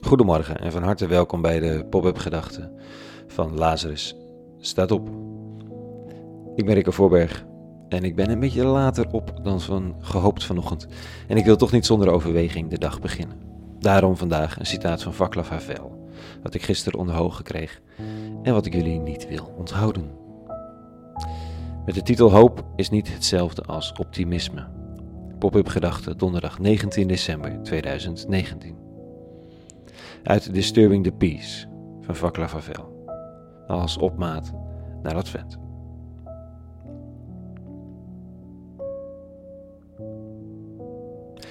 Goedemorgen en van harte welkom bij de pop-up gedachten van Lazarus staat op. Ik ben Rikke Voorberg en ik ben een beetje later op dan van gehoopt vanochtend. En ik wil toch niet zonder overweging de dag beginnen. Daarom vandaag een citaat van Vaclav Havel, wat ik gisteren onder ogen kreeg en wat ik jullie niet wil onthouden. Met de titel Hoop is niet hetzelfde als optimisme. Pop-up gedachten donderdag 19 december 2019 uit Disturbing the Peace van Vaclav Havel als opmaat naar Advent.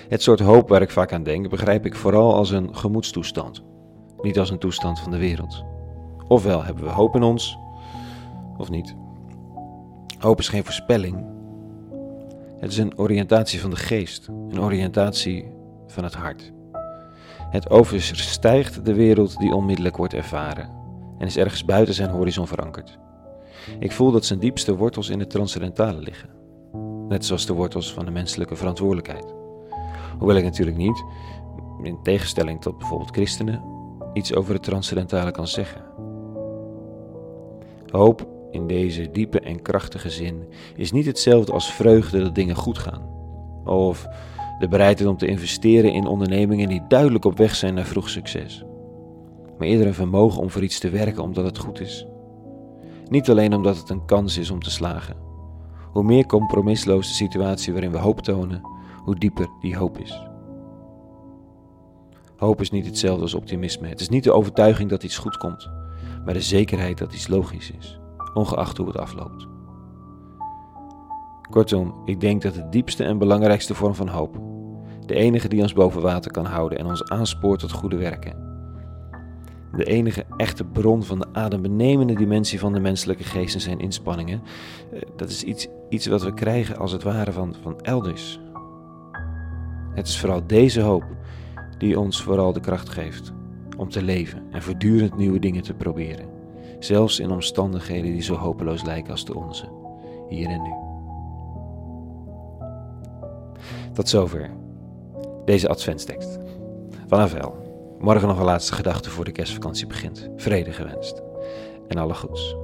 Het soort hoop waar ik vaak aan denk, begrijp ik vooral als een gemoedstoestand, niet als een toestand van de wereld. Ofwel hebben we hoop in ons, of niet. Hoop is geen voorspelling. Het is een oriëntatie van de geest, een oriëntatie van het hart. Het overstijgt de wereld die onmiddellijk wordt ervaren en is ergens buiten zijn horizon verankerd. Ik voel dat zijn diepste wortels in het transcendentale liggen, net zoals de wortels van de menselijke verantwoordelijkheid. Hoewel ik natuurlijk niet, in tegenstelling tot bijvoorbeeld christenen, iets over het transcendentale kan zeggen. Hoop in deze diepe en krachtige zin is niet hetzelfde als vreugde dat dingen goed gaan, of de bereidheid om te investeren in ondernemingen die duidelijk op weg zijn naar vroeg succes. Maar eerder een vermogen om voor iets te werken omdat het goed is. Niet alleen omdat het een kans is om te slagen. Hoe meer compromisloos de situatie waarin we hoop tonen, hoe dieper die hoop is. Hoop is niet hetzelfde als optimisme. Het is niet de overtuiging dat iets goed komt, maar de zekerheid dat iets logisch is, ongeacht hoe het afloopt. Kortom, ik denk dat de diepste en belangrijkste vorm van hoop, de enige die ons boven water kan houden en ons aanspoort tot goede werken, de enige echte bron van de adembenemende dimensie van de menselijke geest en zijn inspanningen, eh, dat is iets, iets wat we krijgen als het ware van, van elders. Het is vooral deze hoop die ons vooral de kracht geeft om te leven en voortdurend nieuwe dingen te proberen, zelfs in omstandigheden die zo hopeloos lijken als de onze, hier en nu. Tot zover deze adventstekst van Avel. Morgen nog een laatste gedachte voor de kerstvakantie begint. Vrede gewenst en alle goeds.